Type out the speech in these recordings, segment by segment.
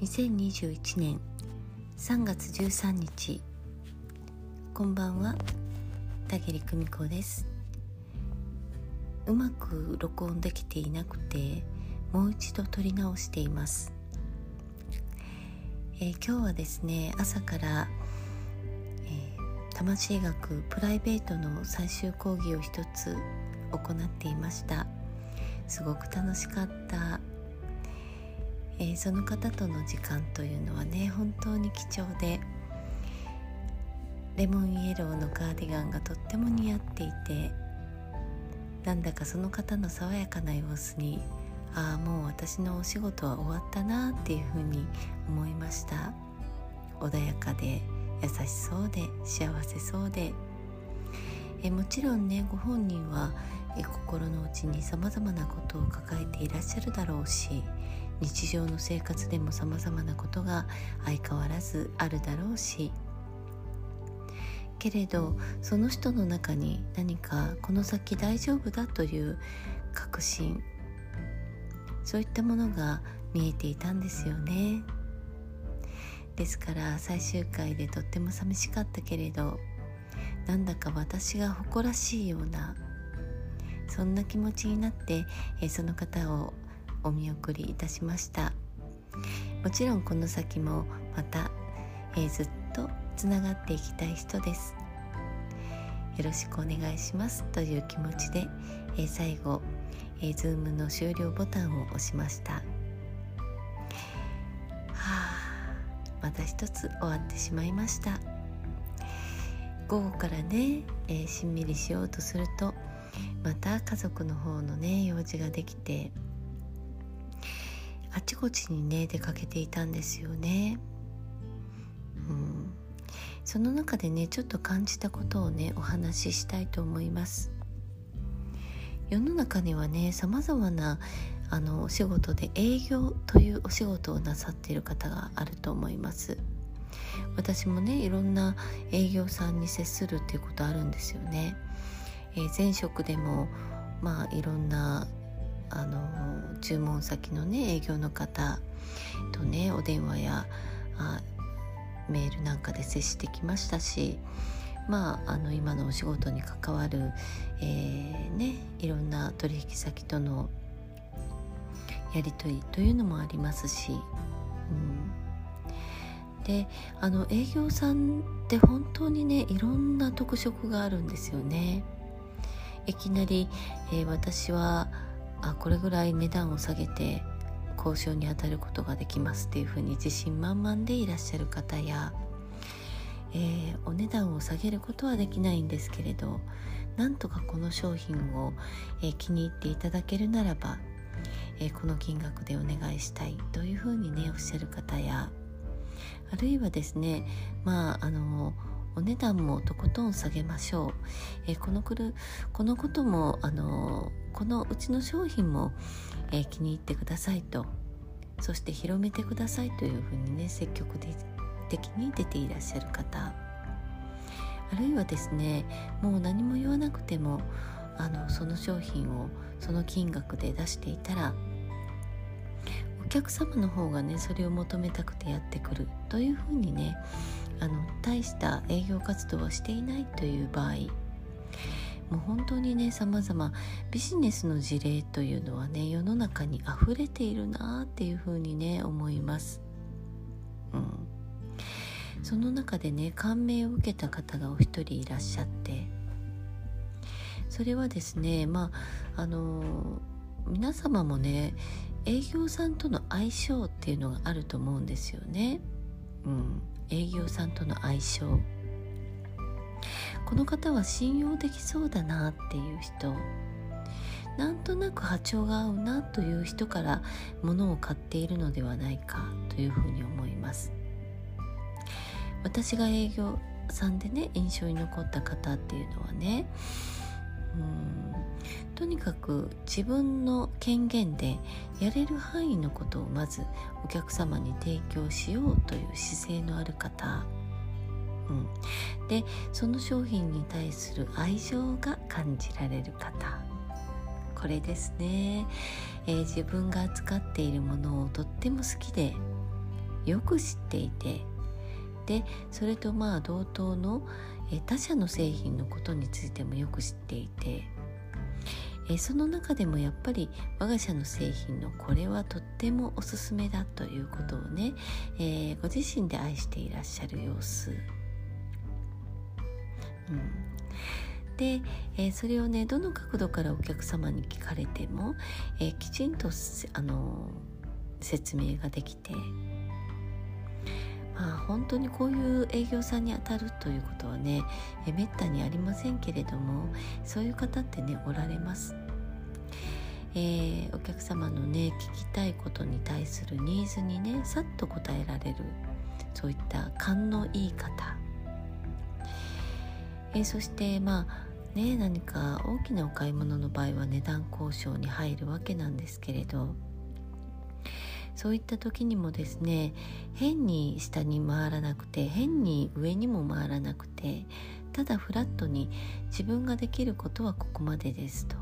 2021年3月13日。こんばんは。田切久美子です。うまく録音できていなくてもう一度撮り直しています、えー、今日はですね朝から、えー、魂学プライベートの最終講義を一つ行っていました。すごく楽しかった。えー、その方との時間というのはね本当に貴重でレモンイエローのカーディガンがとっても似合っていてなんだかその方の爽やかな様子にああもう私のお仕事は終わったなっていうふうに思いました。穏やかで優しそうで幸せそうで。えもちろんねご本人は心の内にさまざまなことを抱えていらっしゃるだろうし日常の生活でもさまざまなことが相変わらずあるだろうし。けれどその人の中に何かこの先大丈夫だという確信そういったものが見えていたんですよね。ですから最終回でとっても寂しかったけれどなんだか私が誇らしいようなそんな気持ちになって、えその方をお見送りいたしました。もちろんこの先もまた、え、ずっとつながっていきたい人です。よろしくお願いします。という気持ちで、え、最後、えー、ズームの終了ボタンを押しました。はあまた一つ終わってしまいました。午後からね、えー、しんみりしようとするとまた家族の方のね用事ができてあちこちにね出かけていたんですよね。うん、その中でねちょっと感じたことをねお話ししたいと思います。世の中にはねさまざまなあのお仕事で営業というお仕事をなさっている方があると思います私もねいろんな営業さんに接するっていうことあるんですよね、えー、前職でもまあいろんなあの注文先のね営業の方とねお電話やあメールなんかで接してきましたしまあ、あの今のお仕事に関わる、えー、ね、いろんな取引先とのやり取りというのもありますし、うん、であの営業さんって本当にねいろんな特色があるんですよね。いきなり、えー、私はあこれぐらい値段を下げて交渉に当たることができますっていうふうに自信満々でいらっしゃる方や、えー、お値段を下げることはできないんですけれどなんとかこの商品を、えー、気に入っていただけるならば、え、この金額でお願いしたいというふうにねおっしゃる方やあるいはですねまああのお値段もとことん下げましょう、えー、このくるこのこともあのこのうちの商品も、えー、気に入ってくださいと。そして広めてくださいというふうにね積極的に出ていらっしゃる方。あるいはですねもう何も言わなくてもあのその商品をその金額で出していたら客様の方がねそれを求めたくてやってくるというふうにねあの大した営業活動をしていないという場合もう本当にね様々ビジネスの事例というのはね世の中に溢れているなっていうふうにね思います。うん、その中でね感銘を受けた方がお一人いらっしゃってそれはですねまああの皆様もね営業さんとの相性っていうのがあると思うんですよね。うん、営業さんとの相性。この方は信用できそうだなっていう人。なんとなく波長が合うなという人から物を買っているのではないかというふうに思います。私が営業さんでね印象に残った方っていうのはねうんとにかく自分の権限でやれる範囲のことをまずお客様に提供しようという姿勢のある方、うん、でその商品に対する愛情が感じられる方。これですね、えー、自分が扱っているものをとっても好きでよく知っていて。でそれとまあ同等の、え、他社の製品のことについてもよく知っていて。えその中でもやっぱり我が社の製品のこれはとってもおすすめだということをね、えー、ご自身で愛していらっしゃる様子。うん、で、えー、それをねどの角度からお客様に聞かれても、えー、きちんとあの説明ができてまあ本当にこういう営業さんに当たるということはねえめったにありませんけれどもそういう方ってねおられます。えー、お客様のね聞きたいことに対するニーズにねさっと答えられるそういった勘のいい方、えー、そしてまあね何か大きなお買い物の場合は値段交渉に入るわけなんですけれどそういった時にもですね変に下に回らなくて変に上にも回らなくてただフラットに自分ができることはここまでですと、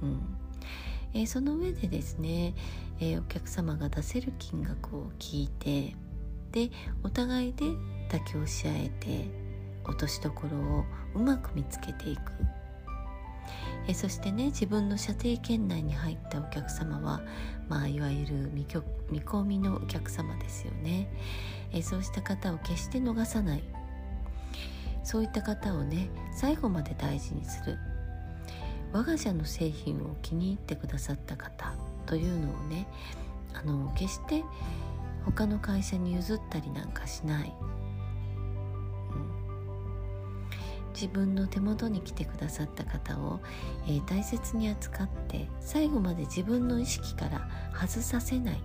うん。えー、その上でですね、えー、お客様が出せる金額を聞いてでお互いで妥協し合えて落としどころをうまく見つけていく。えそしてね自分の射程圏内に入ったお客様は、まあ、いわゆる見込みのお客様ですよね。えそうした方を決して逃さない。そういった方をね最後まで大事にする。我が社の製品を気に入ってくださった方というのをねあの決して他の会社に譲ったりなんかしない。自分の手元に来てくださった方を、えー、大切に扱って最後まで自分の意識から外させない。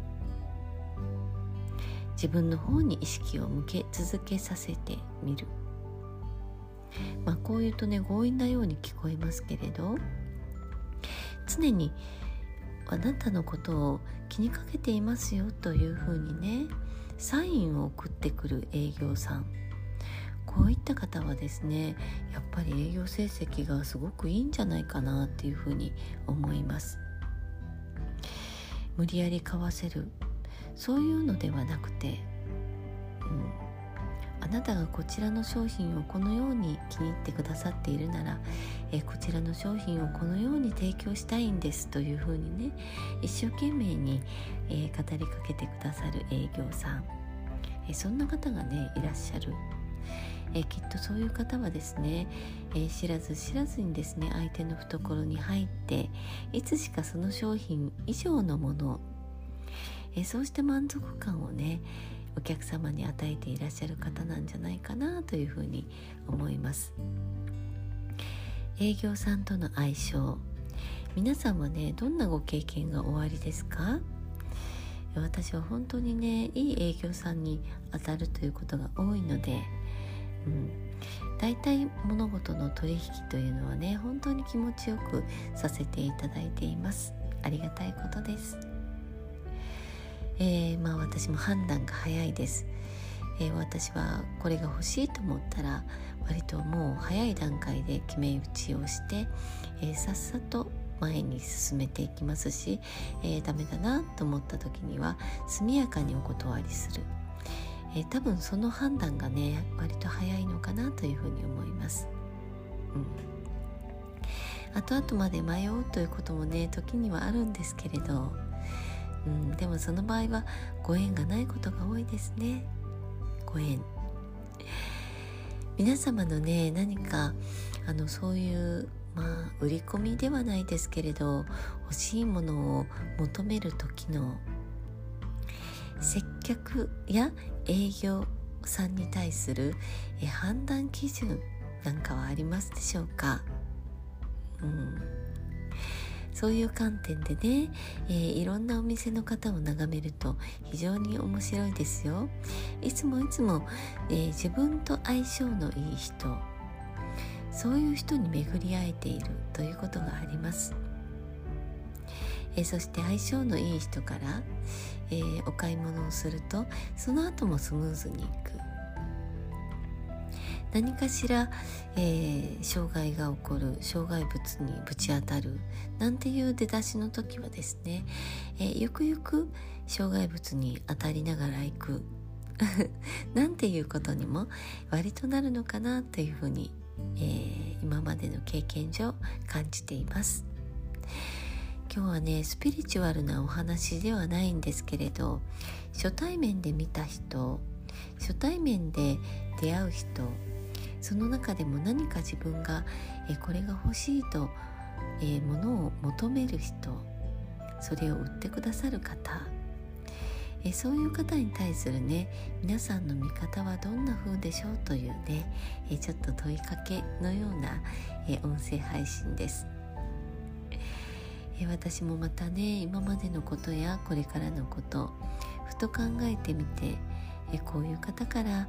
自分の方に意識を向け続けさせてみる。まあこう言うとね強引なように聞こえますけれど常にあなたのことを気にかけていますよというふうにねサインを送ってくる営業さん。こういった方はですねやっぱり営業成績がすごくいいんじゃないかなっていうふうに思います。無理やり買わせる。そういうのではなくて、うん、あなたがこちらの商品をこのように気に入ってくださっているならえこちらの商品をこのように提供したいんですというふうにね一生懸命に、えー、語りかけてくださる営業さん、えそんな方がねいらっしゃる。えきっとそういう方はですね、え知らず知らずにですね相手の懐に入っていつしかその商品以上のもの、えそうした満足感をねお客様に与えていらっしゃる方なんじゃないかなというふうに思います。営業さんとの相性皆さんはねどんなご経験がおありですか？私は本当にねいい営業さんに当たるということが多いので、大体物事の取引というのはね本当に気持ちよくさせていただいています。ありがたいことです、えー、まあ私も判断が早いです、えー、私はこれが欲しいと思ったら割ともう早い段階で決め打ちをして、えー、さっさと前に進めていきますし、えー、ダメだなと思った時には速やかにお断りする。えー、多分その判断がね割と早いのかなというふうに思います。うん、後々まで迷うということもね時にはあるんですけれど、うん、でもその場合はご縁がないことが多いですね。ご縁。皆様のね何かあのそういうまあ売り込みではないですけれど欲しいものを求める時の接客や営業さんに対する判断基準なんかはありますでしょうか、うん、そういう観点でね、えー、いろんなお店の方を眺めると非常に面白いですよ。いつもいつも、えー、自分と相性のいい人そういう人に巡り会えているということがあります。えそして相性のいい人から、えー、お買い物をするとその後もスムーズにいく。何かしら、えー、障害が起こる障害物にぶち当たるなんていう出だしの時はですね、えー、ゆくゆく障害物に当たりながら行く。なんていうことにも割となるのかなというふうに、えー、今までの経験上感じています。今日はねスピリチュアルなお話ではないんですけれど初対面で見た人初対面で出会う人その中でも何か自分がえこれが欲しいと、えー、物を求める人それを売ってくださる方えそういう方に対するね皆さんの見方はどんな風でしょうというねえちょっと問いかけのようなえ音声配信です。え私もまたね今までのことやこれからのことふと考えてみてえこういう方から、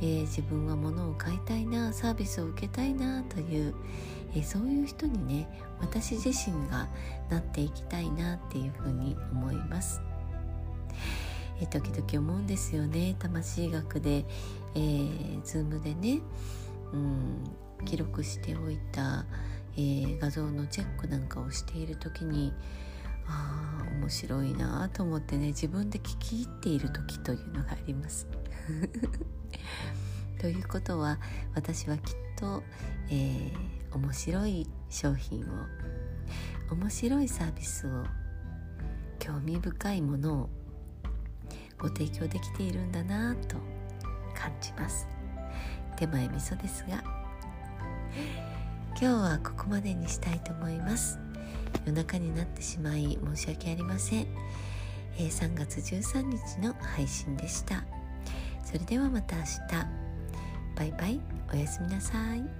え、自分は物を買いたいなサービスを受けたいなという、えそういう人にね私自身がなっていきたいなっていうふうに思います。え時々思うんですよね魂学で、えー、ズームでね、うん、記録しておいた、えー、画像のチェックなんかをしている時にああ面白いなと思ってね自分で聞き入っている時というのがあります。ということは私はきっと、えー、面白い商品を面白いサービスを興味深いものをご提供できているんだなと感じます手前味噌ですが今日はここまでにしたいと思います。夜中になってしまい申し訳ありません、えー、3月13日の配信でした。それではまた明日。バイバイ。おやすみなさい。